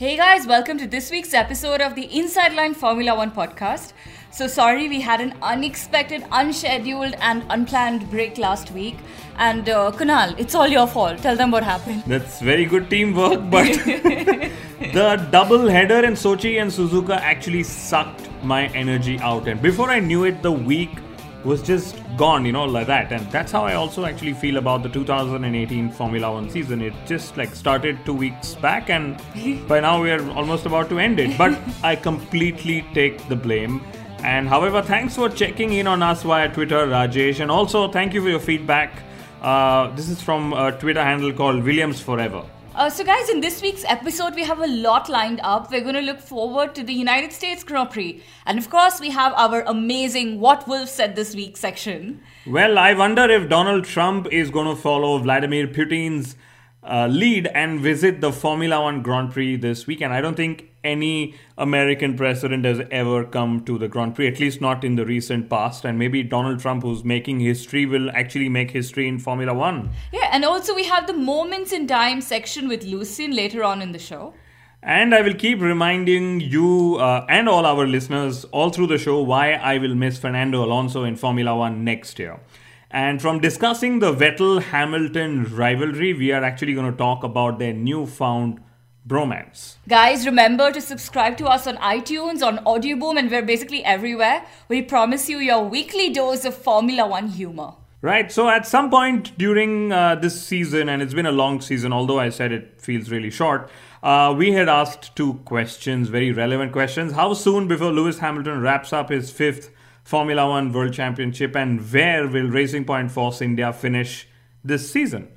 Hey guys, welcome to this week's episode of the Inside Line Formula One podcast. So sorry we had an unexpected, unscheduled, and unplanned break last week. And uh, Kunal, it's all your fault. Tell them what happened. That's very good teamwork, but the double header in Sochi and Suzuka actually sucked my energy out. And before I knew it, the week was just gone, you know, like that. And that's how I also actually feel about the 2018 Formula One season. It just like started two weeks back, and by now we are almost about to end it. But I completely take the blame. And however, thanks for checking in on us via Twitter, Rajesh, and also thank you for your feedback. Uh, this is from a Twitter handle called Williams Forever. Uh, so, guys, in this week's episode, we have a lot lined up. We're going to look forward to the United States Grand Prix. And of course, we have our amazing What Wolff Said This Week section. Well, I wonder if Donald Trump is going to follow Vladimir Putin's uh, lead and visit the Formula One Grand Prix this weekend. I don't think any American president has ever come to the Grand Prix, at least not in the recent past. And maybe Donald Trump, who's making history, will actually make history in Formula One. Yeah, and also we have the Moments in Time section with Lucian later on in the show. And I will keep reminding you uh, and all our listeners all through the show why I will miss Fernando Alonso in Formula One next year. And from discussing the Vettel Hamilton rivalry, we are actually going to talk about their newfound bromance. Guys, remember to subscribe to us on iTunes, on Audioboom, and we're basically everywhere. We promise you your weekly dose of Formula One humor. Right, so at some point during uh, this season, and it's been a long season, although I said it feels really short, uh, we had asked two questions, very relevant questions. How soon before Lewis Hamilton wraps up his fifth Formula One World Championship, and where will Racing Point Force India finish this season?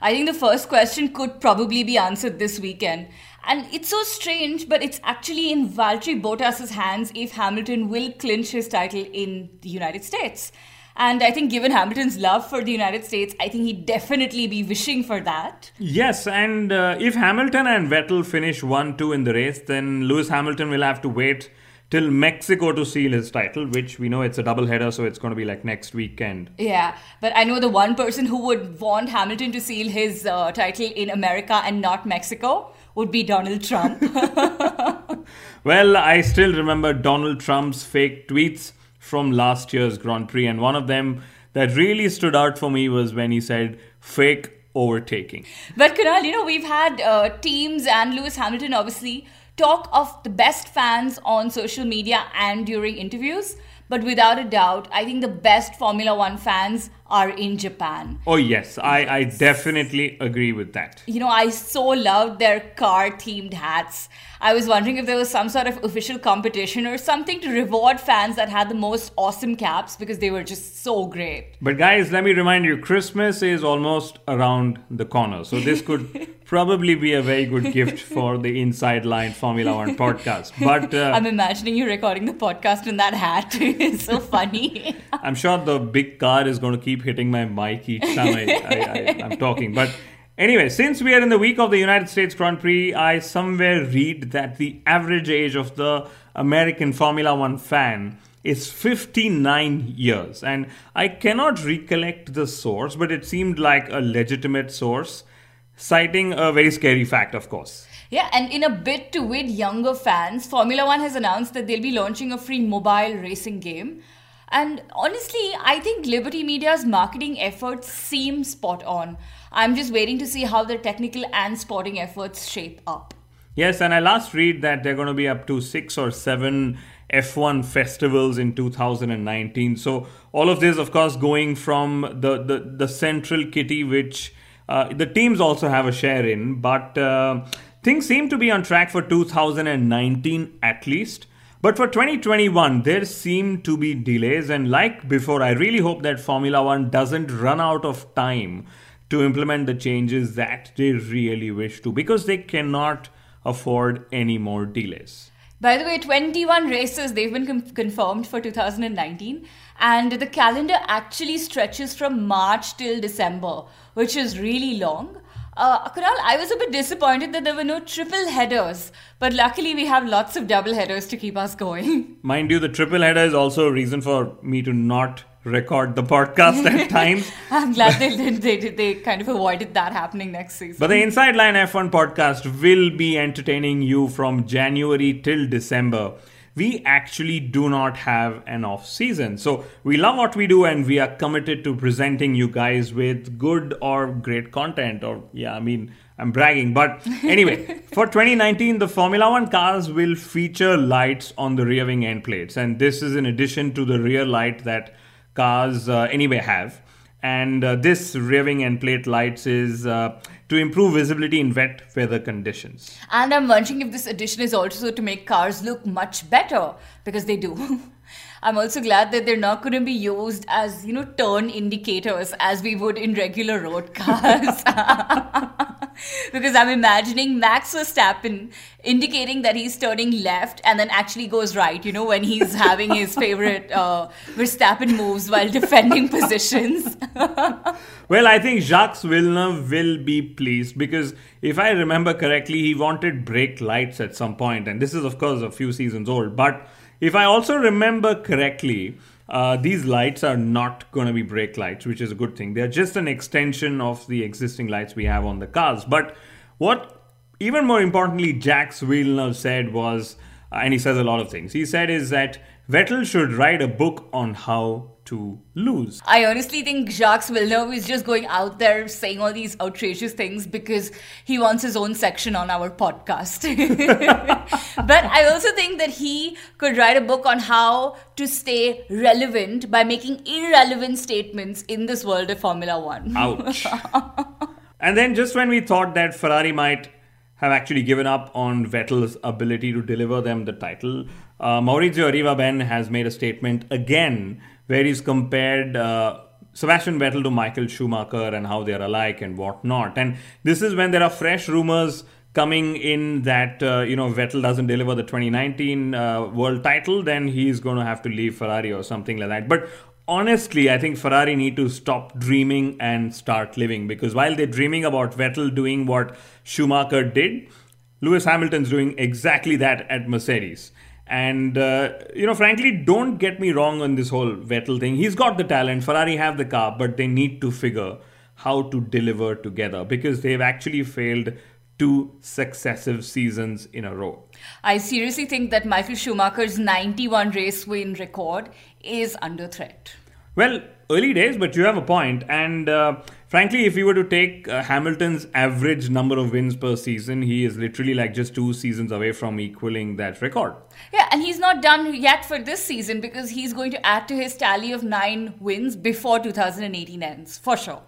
I think the first question could probably be answered this weekend. And it's so strange, but it's actually in Valtteri Bottas's hands if Hamilton will clinch his title in the United States. And I think, given Hamilton's love for the United States, I think he'd definitely be wishing for that. Yes, and uh, if Hamilton and Vettel finish 1 2 in the race, then Lewis Hamilton will have to wait till Mexico to seal his title, which we know it's a double header, so it's going to be like next weekend. Yeah, but I know the one person who would want Hamilton to seal his uh, title in America and not Mexico would be Donald Trump. well, I still remember Donald Trump's fake tweets from last year's Grand Prix, and one of them that really stood out for me was when he said, fake overtaking. But Kunal, you know, we've had uh, teams and Lewis Hamilton obviously talk of the best fans on social media and during interviews. But without a doubt, I think the best Formula One fans are in Japan. Oh, yes, I, I definitely agree with that. You know, I so loved their car themed hats. I was wondering if there was some sort of official competition or something to reward fans that had the most awesome caps because they were just so great. But, guys, let me remind you Christmas is almost around the corner. So, this could probably be a very good gift for the Inside Line Formula One podcast. But uh, I'm imagining you recording the podcast in that hat. it's so funny. I'm sure the big car is going to keep hitting my mic each time I, I, I, I'm talking. But Anyway, since we are in the week of the United States Grand Prix, I somewhere read that the average age of the American Formula One fan is 59 years. And I cannot recollect the source, but it seemed like a legitimate source, citing a very scary fact, of course. Yeah, and in a bid to win younger fans, Formula One has announced that they'll be launching a free mobile racing game. And honestly, I think Liberty Media's marketing efforts seem spot on. I'm just waiting to see how their technical and sporting efforts shape up. Yes, and I last read that they're going to be up to six or seven F1 festivals in 2019. So all of this, of course, going from the the, the central kitty, which uh, the teams also have a share in, but uh, things seem to be on track for 2019 at least. But for 2021, there seem to be delays, and like before, I really hope that Formula One doesn't run out of time to implement the changes that they really wish to because they cannot afford any more delays. By the way, 21 races they've been com- confirmed for 2019, and the calendar actually stretches from March till December, which is really long. Uh, Kunal, I was a bit disappointed that there were no triple headers, but luckily we have lots of double headers to keep us going. Mind you, the triple header is also a reason for me to not record the podcast at times. I'm glad they, they, they kind of avoided that happening next season. But the Inside Line F1 podcast will be entertaining you from January till December we actually do not have an off season. So we love what we do and we are committed to presenting you guys with good or great content. Or, yeah, I mean, I'm bragging. But anyway, for 2019, the Formula One cars will feature lights on the rear wing end plates. And this is in addition to the rear light that cars uh, anyway have. And uh, this rear and plate lights is. Uh, to improve visibility in wet weather conditions. And I'm wondering if this addition is also to make cars look much better because they do. I'm also glad that they're not going to be used as, you know, turn indicators as we would in regular road cars. because I'm imagining Max Verstappen indicating that he's turning left and then actually goes right, you know, when he's having his favorite uh, Verstappen moves while defending positions. well, I think Jacques Villeneuve will be pleased because if I remember correctly, he wanted brake lights at some point, and this is, of course, a few seasons old, but if I also remember correctly, uh, these lights are not going to be brake lights, which is a good thing. They're just an extension of the existing lights we have on the cars. But what, even more importantly, Jacques Villeneuve said was, Uh, and he says a lot of things. He said is that Vettel should write a book on how to lose. I honestly think Jacques Villeneuve is just going out there saying all these outrageous things because he wants his own section on our podcast. but I also think that he could write a book on how to stay relevant by making irrelevant statements in this world of Formula One. Ouch. and then just when we thought that Ferrari might have actually given up on Vettel's ability to deliver them the title, uh, Maurizio Arrivabene has made a statement again where he's compared uh, Sebastian Vettel to Michael Schumacher and how they're alike and whatnot. And this is when there are fresh rumors coming in that uh, you know Vettel doesn't deliver the 2019 uh, world title, then he's going to have to leave Ferrari or something like that. But honestly, I think Ferrari need to stop dreaming and start living because while they're dreaming about Vettel doing what Schumacher did, Lewis Hamilton's doing exactly that at Mercedes. And, uh, you know, frankly, don't get me wrong on this whole Vettel thing. He's got the talent. Ferrari have the car, but they need to figure how to deliver together because they've actually failed two successive seasons in a row. I seriously think that Michael Schumacher's 91 race win record is under threat. Well, early days, but you have a point. And uh, frankly, if you were to take uh, Hamilton's average number of wins per season, he is literally like just two seasons away from equaling that record. Yeah, and he's not done yet for this season because he's going to add to his tally of nine wins before 2018 ends, for sure.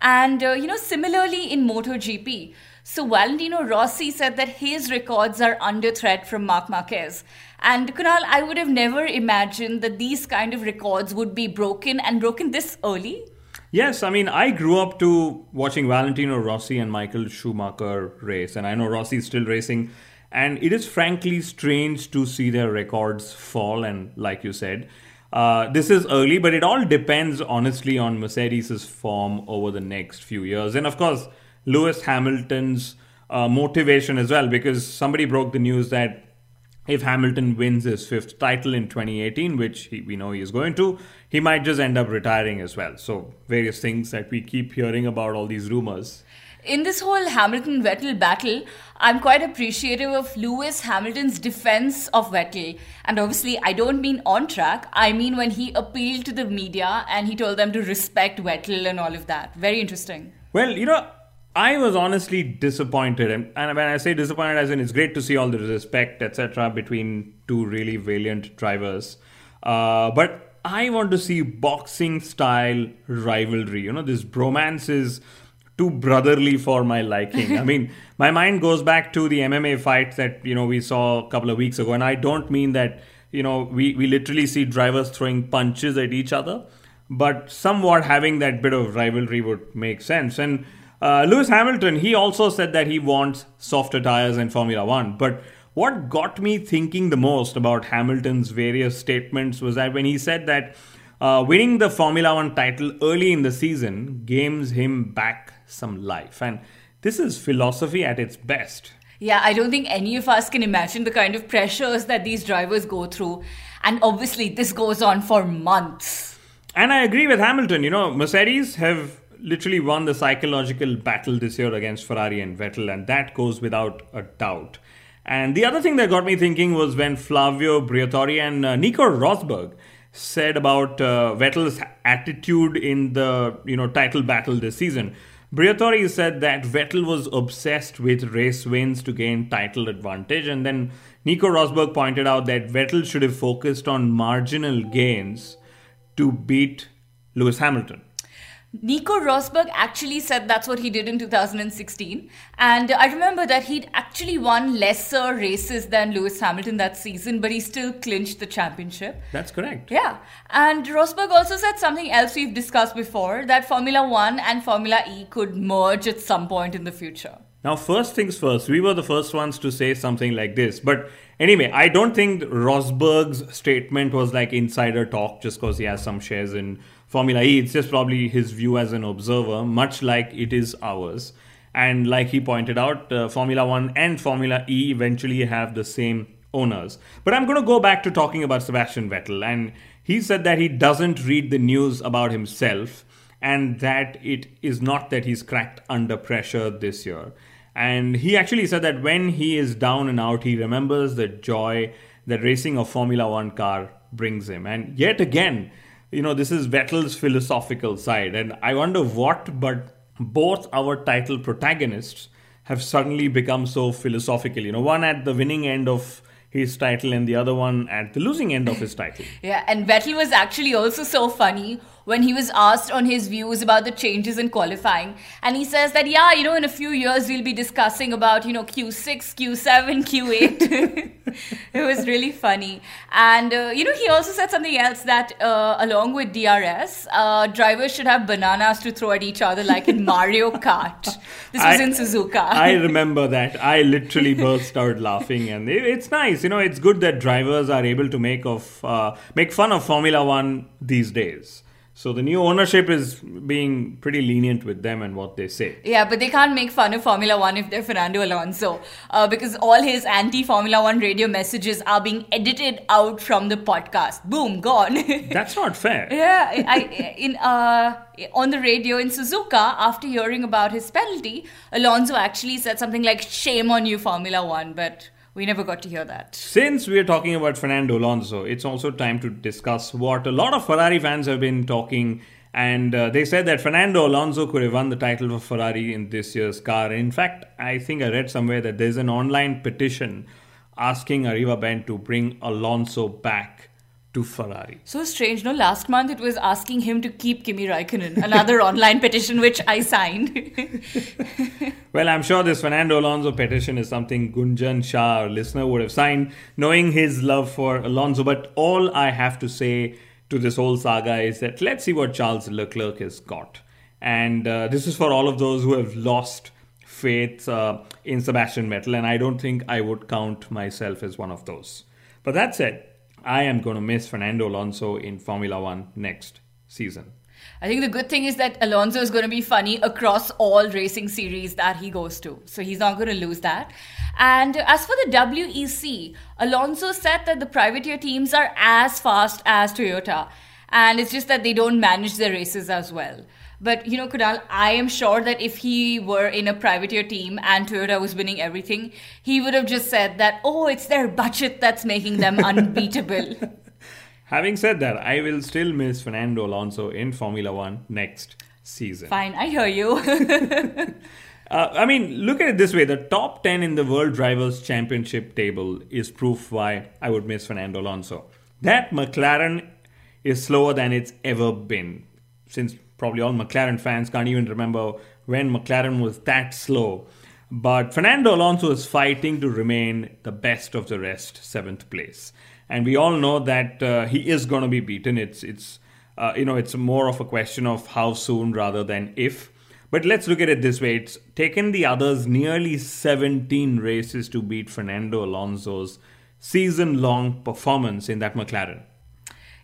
And, uh, you know, similarly in MotoGP, so Valentino Rossi said that his records are under threat from Marc Marquez. And Kunal, I would have never imagined that these kind of records would be broken and broken this early. Yes, I mean, I grew up to watching Valentino Rossi and Michael Schumacher race, and I know Rossi is still racing. And it is frankly strange to see their records fall. And like you said, uh, this is early, but it all depends honestly on Mercedes' form over the next few years. And of course, Lewis Hamilton's uh, motivation as well, because somebody broke the news that if Hamilton wins his fifth title in 2018, which he, we know he is going to, he might just end up retiring as well. So, various things that we keep hearing about, all these rumors. In this whole Hamilton Vettel battle, I'm quite appreciative of Lewis Hamilton's defense of Vettel. And obviously, I don't mean on track, I mean when he appealed to the media and he told them to respect Vettel and all of that. Very interesting. Well, you know, I was honestly disappointed, and, and when I say disappointed, as in it's great to see all the respect, etc., between two really valiant drivers. Uh, but I want to see boxing style rivalry. You know, this bromance is too brotherly for my liking. I mean, my mind goes back to the MMA fight that you know we saw a couple of weeks ago, and I don't mean that you know we we literally see drivers throwing punches at each other, but somewhat having that bit of rivalry would make sense. And uh, Lewis Hamilton, he also said that he wants softer tires in Formula One, but what got me thinking the most about Hamilton's various statements was that when he said that uh, winning the Formula One title early in the season gains him back some life. And this is philosophy at its best. Yeah, I don't think any of us can imagine the kind of pressures that these drivers go through. And obviously, this goes on for months. And I agree with Hamilton. You know, Mercedes have literally won the psychological battle this year against Ferrari and Vettel, and that goes without a doubt. And the other thing that got me thinking was when Flavio Briatore and uh, Nico Rosberg said about uh, Vettel's attitude in the you know title battle this season. Briatore said that Vettel was obsessed with race wins to gain title advantage, and then Nico Rosberg pointed out that Vettel should have focused on marginal gains to beat Lewis Hamilton. Nico Rosberg actually said that's what he did in 2016. And I remember that he'd actually won lesser races than Lewis Hamilton that season, but he still clinched the championship. That's correct. Yeah. And Rosberg also said something else we've discussed before that Formula One and Formula E could merge at some point in the future. Now, first things first, we were the first ones to say something like this. But anyway, I don't think Rosberg's statement was like insider talk just because he has some shares in Formula E. It's just probably his view as an observer, much like it is ours. And like he pointed out, uh, Formula One and Formula E eventually have the same owners. But I'm going to go back to talking about Sebastian Vettel. And he said that he doesn't read the news about himself and that it is not that he's cracked under pressure this year. And he actually said that when he is down and out, he remembers the joy that racing a Formula One car brings him. And yet again, you know, this is Vettel's philosophical side. And I wonder what, but both our title protagonists have suddenly become so philosophical. You know, one at the winning end of his title and the other one at the losing end of his title. yeah, and Vettel was actually also so funny when he was asked on his views about the changes in qualifying. And he says that, yeah, you know, in a few years we'll be discussing about, you know, Q6, Q7, Q8. it was really funny. And, uh, you know, he also said something else that uh, along with DRS, uh, drivers should have bananas to throw at each other like in Mario Kart. This was I, in Suzuka. I remember that. I literally burst out laughing. And it, it's nice. You know, it's good that drivers are able to make, of, uh, make fun of Formula One these days. So the new ownership is being pretty lenient with them and what they say. Yeah, but they can't make fun of Formula One if they're Fernando Alonso uh, because all his anti-Formula One radio messages are being edited out from the podcast. Boom, gone. That's not fair. yeah, I, in uh, on the radio in Suzuka after hearing about his penalty, Alonso actually said something like "Shame on you, Formula One," but we never got to hear that. Since we're talking about Fernando Alonso, it's also time to discuss what a lot of Ferrari fans have been talking. And uh, they said that Fernando Alonso could have won the title for Ferrari in this year's car. In fact, I think I read somewhere that there's an online petition asking Arrivabene to bring Alonso back to Ferrari. So strange, no? Last month it was asking him to keep Kimi Raikkonen, another online petition which I signed. well, I'm sure this Fernando Alonso petition is something Gunjan Shah, our listener, would have signed, knowing his love for Alonso. But all I have to say to this whole saga is that let's see what Charles Leclerc has got. And uh, this is for all of those who have lost faith uh, in Sebastian Vettel, and I don't think I would count myself as one of those. But that said, I am going to miss Fernando Alonso in Formula One next season. I think the good thing is that Alonso is going to be funny across all racing series that he goes to. So he's not going to lose that. And as for the WEC, Alonso said that the privateer teams are as fast as Toyota. And it's just that they don't manage their races as well. But you know, Kunal, I am sure that if he were in a privateer team and Toyota was winning everything, he would have just said that, oh, it's their budget that's making them unbeatable. Having said that, I will still miss Fernando Alonso in Formula One next season. Fine, I hear you. uh, I mean, look at it this way the top 10 in the World Drivers' Championship table is proof why I would miss Fernando Alonso. That McLaren is slower than it's ever been since probably all McLaren fans can't even remember when McLaren was that slow. But Fernando Alonso is fighting to remain the best of the rest, seventh place, and we all know that uh, he is going to be beaten. It's it's uh, you know it's more of a question of how soon rather than if. But let's look at it this way: it's taken the others nearly 17 races to beat Fernando Alonso's season-long performance in that McLaren.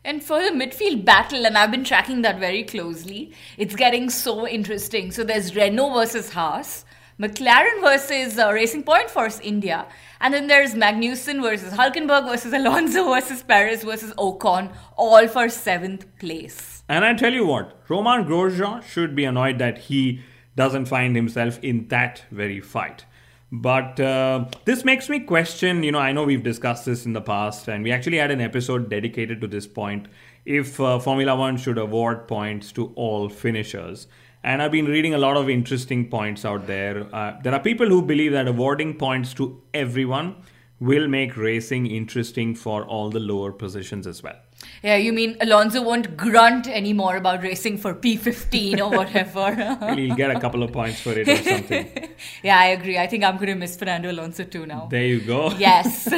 And for the midfield battle, and I've been tracking that very closely, it's getting so interesting. So there's Renault versus Haas, McLaren versus uh, Racing Point Force India, and then there's Magnussen versus Hulkenberg versus Alonso versus Perez versus Ocon, all for seventh place. And I tell you what, Romain Grosjean should be annoyed that he doesn't find himself in that very fight. But uh, this makes me question, you know, I know we've discussed this in the past, and we actually had an episode dedicated to this point if uh, Formula One should award points to all finishers. And I've been reading a lot of interesting points out there. Uh, there are people who believe that awarding points to everyone will make racing interesting for all the lower positions as well. Yeah, you mean Alonso won't grunt anymore about racing for P15 or whatever. He'll get a couple of points for it or something. yeah, I agree. I think I'm going to miss Fernando Alonso too now. There you go. yes.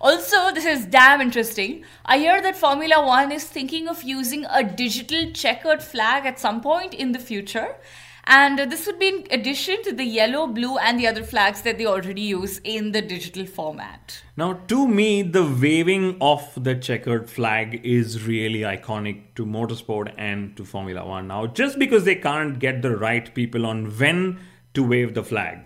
Also, this is damn interesting. I hear that Formula One is thinking of using a digital checkered flag at some point in the future. And uh, this would be in addition to the yellow, blue, and the other flags that they already use in the digital format. Now, to me, the waving of the checkered flag is really iconic to motorsport and to Formula One. Now, just because they can't get the right people on when to wave the flag,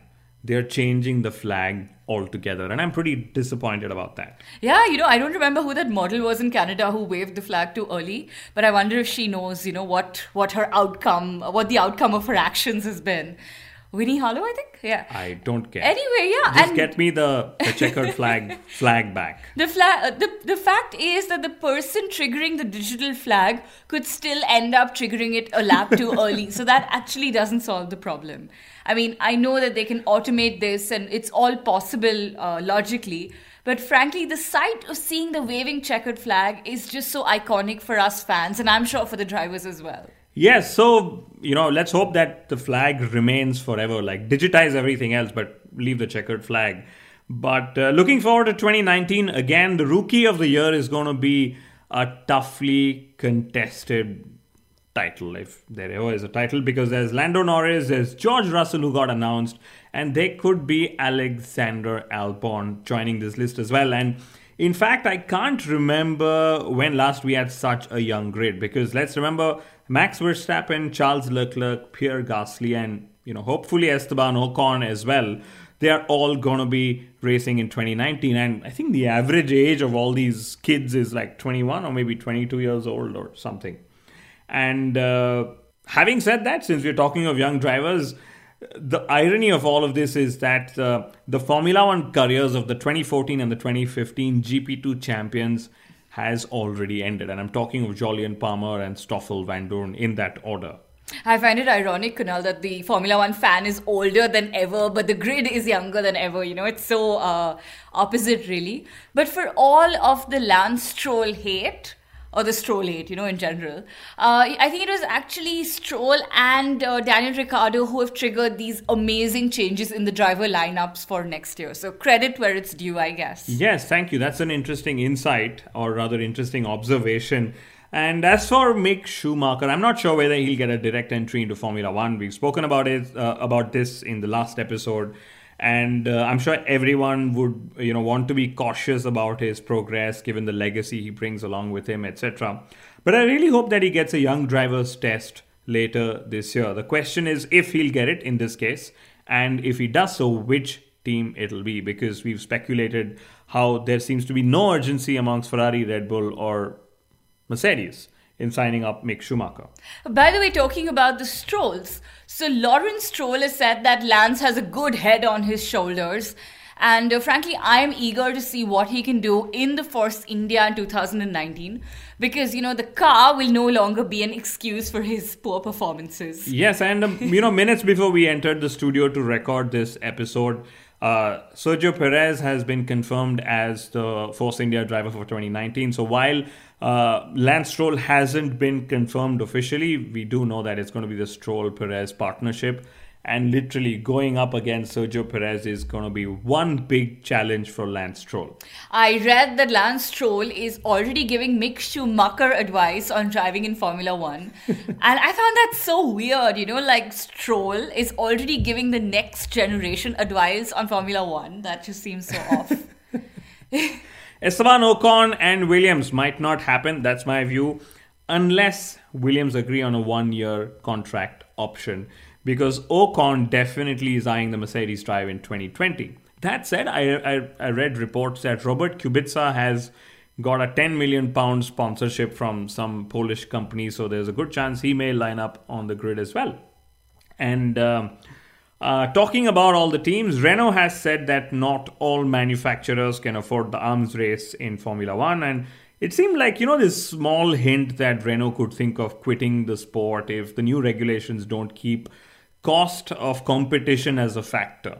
they're changing the flag altogether. And I'm pretty disappointed about that. Yeah, you know, I don't remember who that model was in Canada who waved the flag too early, but I wonder if she knows, you know, what what her outcome, what the outcome of her actions has been. Winnie Harlow, I think. Yeah. I don't care. Anyway, yeah, Just and get me the, the checkered flag flag back. the flag. The the fact is that the person triggering the digital flag could still end up triggering it a lap too early. So that actually doesn't solve the problem. I mean, I know that they can automate this, and it's all possible uh, logically. But frankly, the sight of seeing the waving checkered flag is just so iconic for us fans, and I'm sure for the drivers as well. Yes, so you know, let's hope that the flag remains forever. Like digitize everything else, but leave the checkered flag. But uh, looking forward to 2019, again, the rookie of the year is going to be a toughly contested title, if there ever is a title, because there's Lando Norris, there's George Russell who got announced, and there could be Alexander Albon joining this list as well. And in fact, I can't remember when last we had such a young grid because let's remember Max Verstappen, Charles Leclerc, Pierre Gasly, and you know hopefully Esteban Ocon as well. They are all going to be racing in 2019, and I think the average age of all these kids is like 21 or maybe 22 years old or something. And uh, having said that, since we're talking of young drivers, the irony of all of this is that uh, the Formula One careers of the 2014 and the 2015 GP2 champions has already ended. And I'm talking of Jolyon Palmer and Stoffel Van Vandoorne in that order. I find it ironic, Kunal, that the Formula One fan is older than ever, but the grid is younger than ever. You know, it's so uh, opposite, really. But for all of the Lance Stroll hate, or the Stroll hate, you know, in general, uh, I think it was actually Stroll and uh, Daniel Ricciardo who have triggered these amazing changes in the driver lineups for next year. So credit where it's due, I guess. Yes, thank you. That's an interesting insight, or rather, interesting observation. And as for Mick Schumacher, I'm not sure whether he'll get a direct entry into Formula One. We've spoken about it uh, about this in the last episode, and uh, I'm sure everyone would you know want to be cautious about his progress given the legacy he brings along with him, etc. But I really hope that he gets a young driver's test later this year. The question is if he'll get it in this case, and if he does so, which team it'll be, because we've speculated how there seems to be no urgency amongst Ferrari, Red Bull, or Mercedes in signing up Mick Schumacher. By the way, talking about the Strolls, so Lawrence Stroll has said that Lance has a good head on his shoulders. And uh, frankly, I am eager to see what he can do in the Force India in 2019 because, you know, the car will no longer be an excuse for his poor performances. Yes, and um, you know, minutes before we entered the studio to record this episode, Uh, Sergio Perez has been confirmed as the Force India driver for 2019. So while uh, Lance Stroll hasn't been confirmed officially, we do know that it's going to be the Stroll Perez partnership and literally going up against Sergio Perez is going to be one big challenge for Lance Stroll. I read that Lance Stroll is already giving Mick Schumacher advice on driving in Formula One. and I found that so weird, you know, like Stroll is already giving the next generation advice on Formula One. That just seems so off. Esteban Ocon and Williams might not happen, that's my view, unless Williams agree on a one year contract option because Ocon definitely is eyeing the Mercedes drive in 2020. That said, I, I, I read reports that Robert Kubica has got a 10 million pound sponsorship from some Polish company, so there's a good chance he may line up on the grid as well. And uh, uh, talking about all the teams, Renault has said that not all manufacturers can afford the arms race in Formula One, and it seemed like, you know, this small hint that Renault could think of quitting the sport if the new regulations don't keep cost of competition as a factor.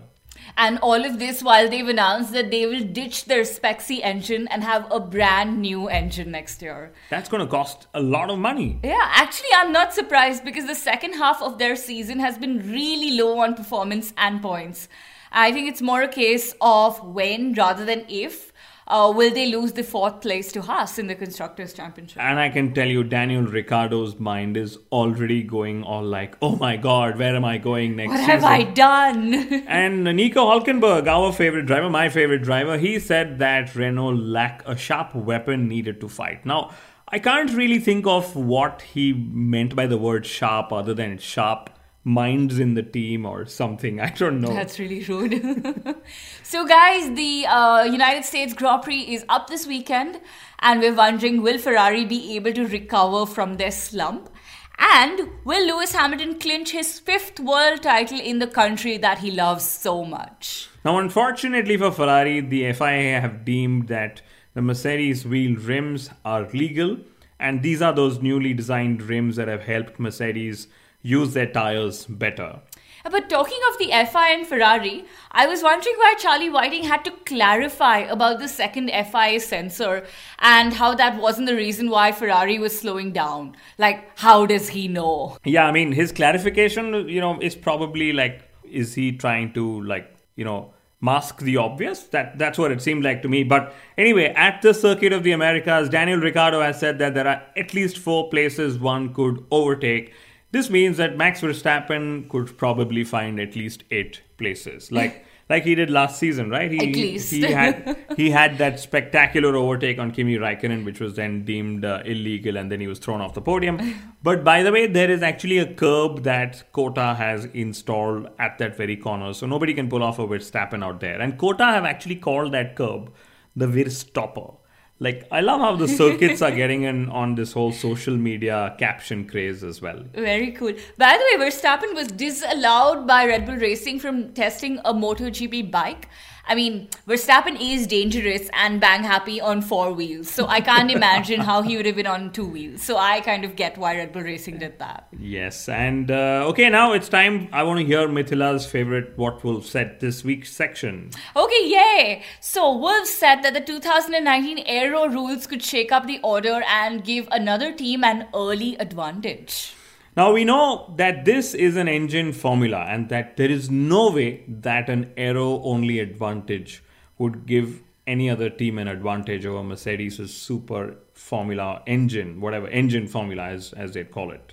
And all of this while they've announced that they will ditch their Spec C engine and have a brand new engine next year. That's going to cost a lot of money. Yeah, actually, I'm not surprised because the second half of their season has been really low on performance and points. I think it's more a case of when rather than if uh, will they lose the fourth place to Haas in the Constructors' Championship? And I can tell you, Daniel Ricciardo's mind is already going all like, oh my god, where am I going next What season? have I done? and Nico Hulkenberg, our favorite driver, my favorite driver, he said that Renault lack a sharp weapon needed to fight. Now, I can't really think of what he meant by the word sharp other than sharp minds in the team or something. I don't know. That's really rude. so, guys, the uh, United States Grand Prix is up this weekend, and we're wondering will Ferrari be able to recover from their slump? And will Lewis Hamilton clinch his fifth world title in the country that he loves so much? Now, unfortunately for Ferrari, the FIA have deemed that the Mercedes wheel rims are legal, and these are those newly designed rims that have helped Mercedes use their tires better. Uh, but talking of the FIA and Ferrari, I was wondering why Charlie Whiting had to clarify about the second FIA sensor and how that wasn't the reason why Ferrari was slowing down. Like, how does he know? Yeah, I mean, his clarification, you know, is probably like, is he trying to, like, you know, mask the obvious? That That's what it seemed like to me. But anyway, at the Circuit of the Americas, Daniel Ricciardo has said that there are at least four places one could overtake this means that Max Verstappen could probably find at least eight places, like like he did last season, right? He, at least he had he had that spectacular overtake on Kimi Raikkonen, which was then deemed uh, illegal, and then he was thrown off the podium. But by the way, there is actually a curb that COTA has installed at that very corner, so nobody can pull off a Verstappen out there. And COTA have actually called that curb the Verstopper like i love how the circuits are getting in on this whole social media caption craze as well. Very cool. By the way verstappen was disallowed by red bull racing from testing a MotoGP bike I mean, Verstappen is dangerous and bang happy on four wheels. So I can't imagine how he would have been on two wheels. So I kind of get why Red Bull Racing did that. Yes. And uh, okay, now it's time. I want to hear Mithila's favorite What Wolff said this week's section. Okay, yay. So Wolff said that the 2019 Aero rules could shake up the order and give another team an early advantage. Now we know that this is an engine formula and that there is no way that an aero only advantage would give any other team an advantage over Mercedes' super formula engine, whatever engine formula as, as they call it.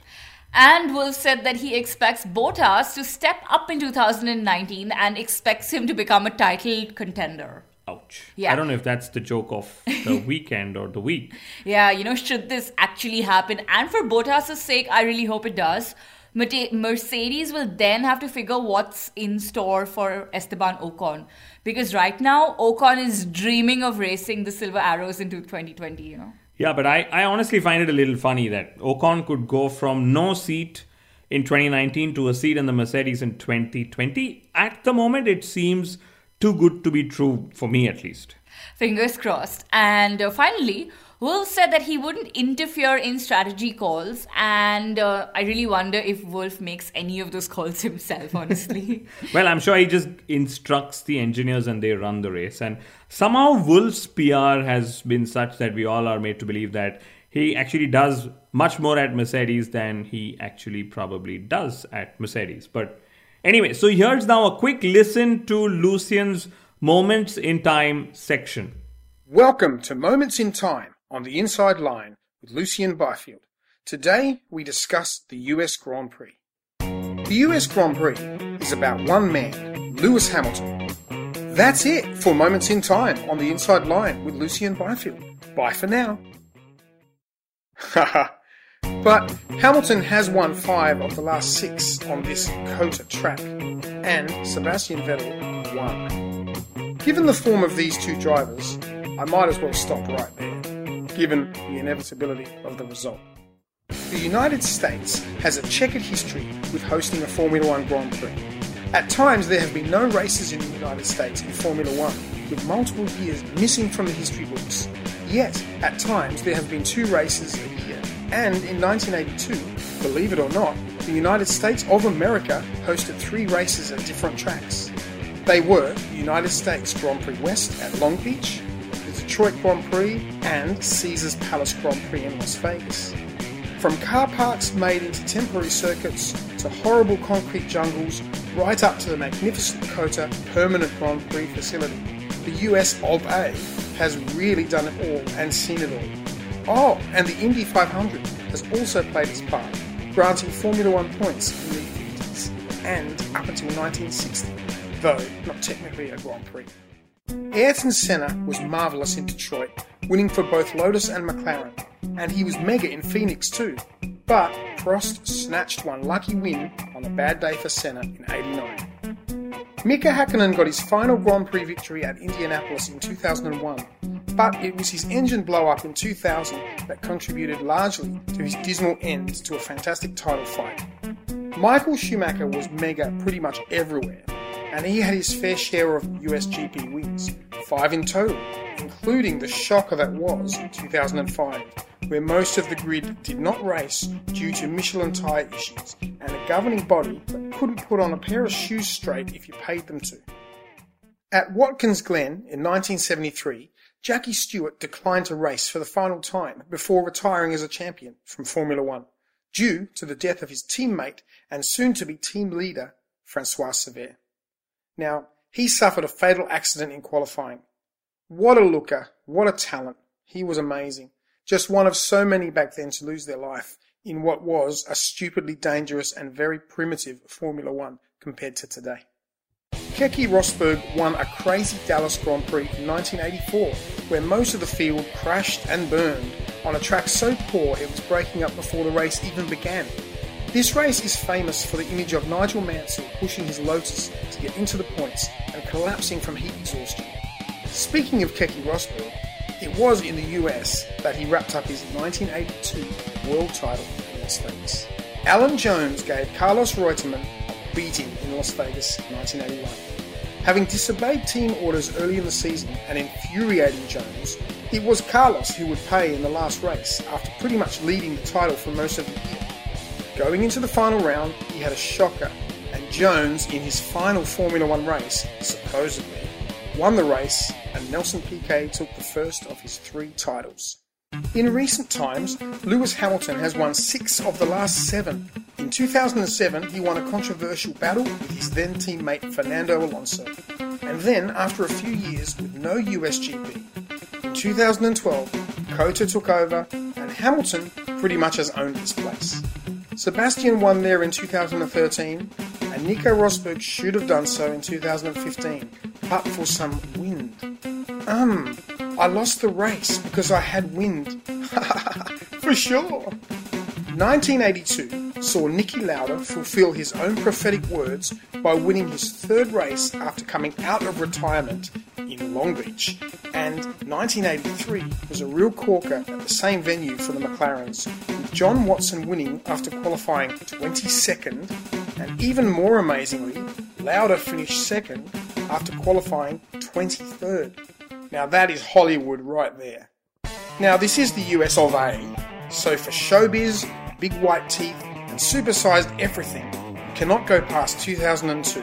And Wolff said that he expects Bottas to step up in 2019 and expects him to become a title contender. Ouch. Yeah. I don't know if that's the joke of the weekend or the week. Yeah, you know, should this actually happen? And for Bottas' sake, I really hope it does. Mercedes will then have to figure what's in store for Esteban Ocon. Because right now, Ocon is dreaming of racing the Silver Arrows into 2020, you know? Yeah, but I, I honestly find it a little funny that Ocon could go from no seat in 2019 to a seat in the Mercedes in 2020. At the moment, it seems too good to be true for me at least. Fingers crossed. And uh, finally, Wolff said that he wouldn't interfere in strategy calls, and uh, I really wonder if Wolff makes any of those calls himself, honestly. well, I'm sure he just instructs the engineers and they run the race. And somehow Wolff's PR has been such that we all are made to believe that he actually does much more at Mercedes than he actually probably does at Mercedes. But anyway, so here's now a quick listen to Lucian's Moments in Time section. Welcome to Moments in Time on the Inside Line with Lucian Byfield. Today we discuss the US Grand Prix. The US Grand Prix is about one man, Lewis Hamilton. That's it for Moments in Time on the Inside Line with Lucian Byfield. Bye for now. but Hamilton has won five of the last six on this COTA track, and Sebastian Vettel won. Given the form of these two drivers, I might as well stop right there given the inevitability of the result. The United States has a checkered history with hosting a Formula One Grand Prix. At times, there have been no races in the United States in Formula One, with multiple years missing from the history books. Yet, at times, there have been two races a year. And in 1982, believe it or not, the United States of America hosted three races at different tracks. They were United States Grand Prix West at Long Beach, the Detroit Grand Prix and Caesars Palace Grand Prix in Las Vegas. From car parks made into temporary circuits to horrible concrete jungles, right up to the magnificent COTA permanent Grand Prix facility, the US of A has really done it all and seen it all. Oh, and the Indy 500 has also played its part, granting Formula One points in the 50s and up until 1960, though not technically a Grand Prix. Ayrton Senna was marvellous in Detroit, winning for both Lotus and McLaren, and he was mega in Phoenix too. But Prost snatched one lucky win on a bad day for Senna in 89. Mika Hakkinen got his final Grand Prix victory at Indianapolis in 2001, but it was his engine blow up in 2000 that contributed largely to his dismal end to a fantastic title fight. Michael Schumacher was mega pretty much everywhere, and he had his fair share of USGP wins, five in total, including the shocker that was 2005, where most of the grid did not race due to Michelin tyre issues and a governing body that couldn't put on a pair of shoes straight if you paid them to. At Watkins Glen in 1973, Jackie Stewart declined to race for the final time before retiring as a champion from Formula One, due to the death of his teammate and soon to be team leader, Francois Cevert. Now, he suffered a fatal accident in qualifying. What a looker, what a talent. He was amazing. Just one of so many back then to lose their life in what was a stupidly dangerous and very primitive Formula One compared to today. Keke Rosberg won a crazy Dallas Grand Prix in 1984, where most of the field crashed and burned on a track so poor it was breaking up before the race even began. This race is famous for the image of Nigel Mansell pushing his Lotus to get into the points and collapsing from heat exhaustion. Speaking of Keke Rosberg, it was in the US that he wrapped up his 1982 world title in Las Vegas. Alan Jones gave Carlos Reutemann a beating in Las Vegas 1981. Having disobeyed team orders early in the season and infuriating Jones, it was Carlos who would pay in the last race after pretty much leading the title for most of the year. Going into the final round, he had a shocker, and Jones, in his final Formula One race, supposedly, won the race, and Nelson Piquet took the first of his three titles. In recent times, Lewis Hamilton has won six of the last seven. In 2007, he won a controversial battle with his then teammate Fernando Alonso. And then, after a few years with no USGP, in 2012, COTA took over, and Hamilton pretty much has owned this place. Sebastian won there in 2013, and Nico Rosberg should have done so in 2015, but for some wind. Um, I lost the race because I had wind. for sure. 1982 saw Niki Lauda fulfill his own prophetic words by winning his third race after coming out of retirement in Long Beach. And 1983 was a real corker at the same venue for the McLarens, with John Watson winning after qualifying 22nd, and even more amazingly, Lauda finished second after qualifying 23rd. Now that is Hollywood right there. Now, this is the US of A, so for showbiz, big white teeth, supersized everything, cannot go past 2002.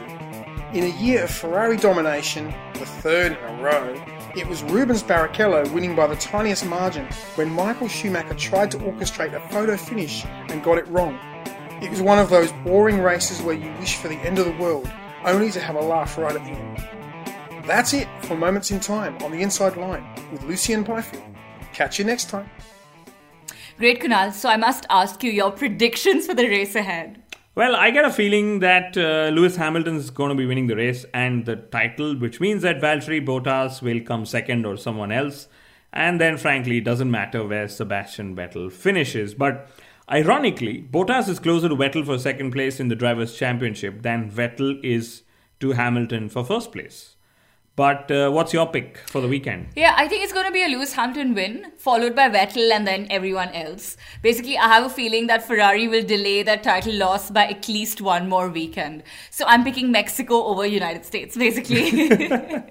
In a year of Ferrari domination, the third in a row, it was Rubens Barrichello winning by the tiniest margin when Michael Schumacher tried to orchestrate a photo finish and got it wrong. It was one of those boring races where you wish for the end of the world, only to have a laugh right at the end. That's it for Moments in Time on the Inside Line with Lucian Byfield. Catch you next time. Great, Kunal. So I must ask you your predictions for the race ahead. Well, I get a feeling that uh, Lewis Hamilton is going to be winning the race and the title, which means that Valtteri Bottas will come second or someone else. And then, frankly, it doesn't matter where Sebastian Vettel finishes. But ironically, Bottas is closer to Vettel for second place in the Drivers' Championship than Vettel is to Hamilton for first place. But uh, what's your pick for the weekend? Yeah, I think it's going to be a Lewis Hamilton win, followed by Vettel and then everyone else. Basically, I have a feeling that Ferrari will delay that title loss by at least one more weekend. So I'm picking Mexico over United States, basically.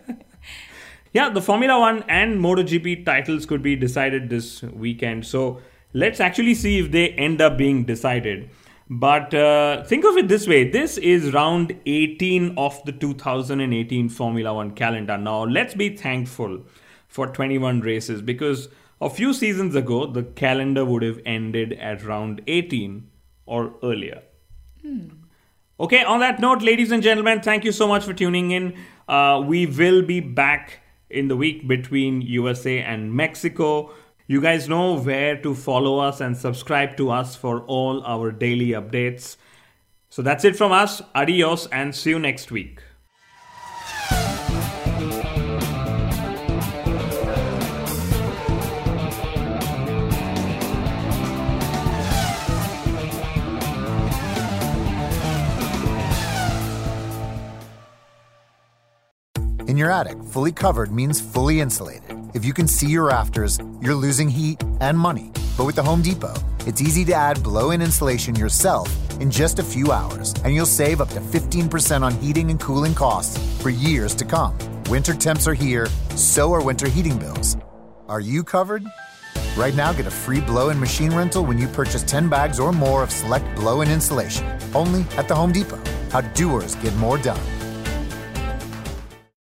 yeah, the Formula One and MotoGP titles could be decided this weekend. So let's actually see if they end up being decided. But uh, think of it this way this is round 18 of the 2018 Formula One calendar. Now, let's be thankful for 21 races because a few seasons ago, the calendar would have ended at round 18 or earlier. Hmm. Okay, on that note, ladies and gentlemen, thank you so much for tuning in. Uh, we will be back in the week between USA and Mexico. You guys know where to follow us and subscribe to us for all our daily updates. So that's it from us. Adios and see you next week. In your attic, fully covered means fully insulated. If you can see your rafters, you're losing heat and money. But with the Home Depot, it's easy to add blow in insulation yourself in just a few hours, and you'll save up to 15% on heating and cooling costs for years to come. Winter temps are here, so are winter heating bills. Are you covered? Right now, get a free blow in machine rental when you purchase 10 bags or more of select blow in insulation. Only at the Home Depot. How doers get more done.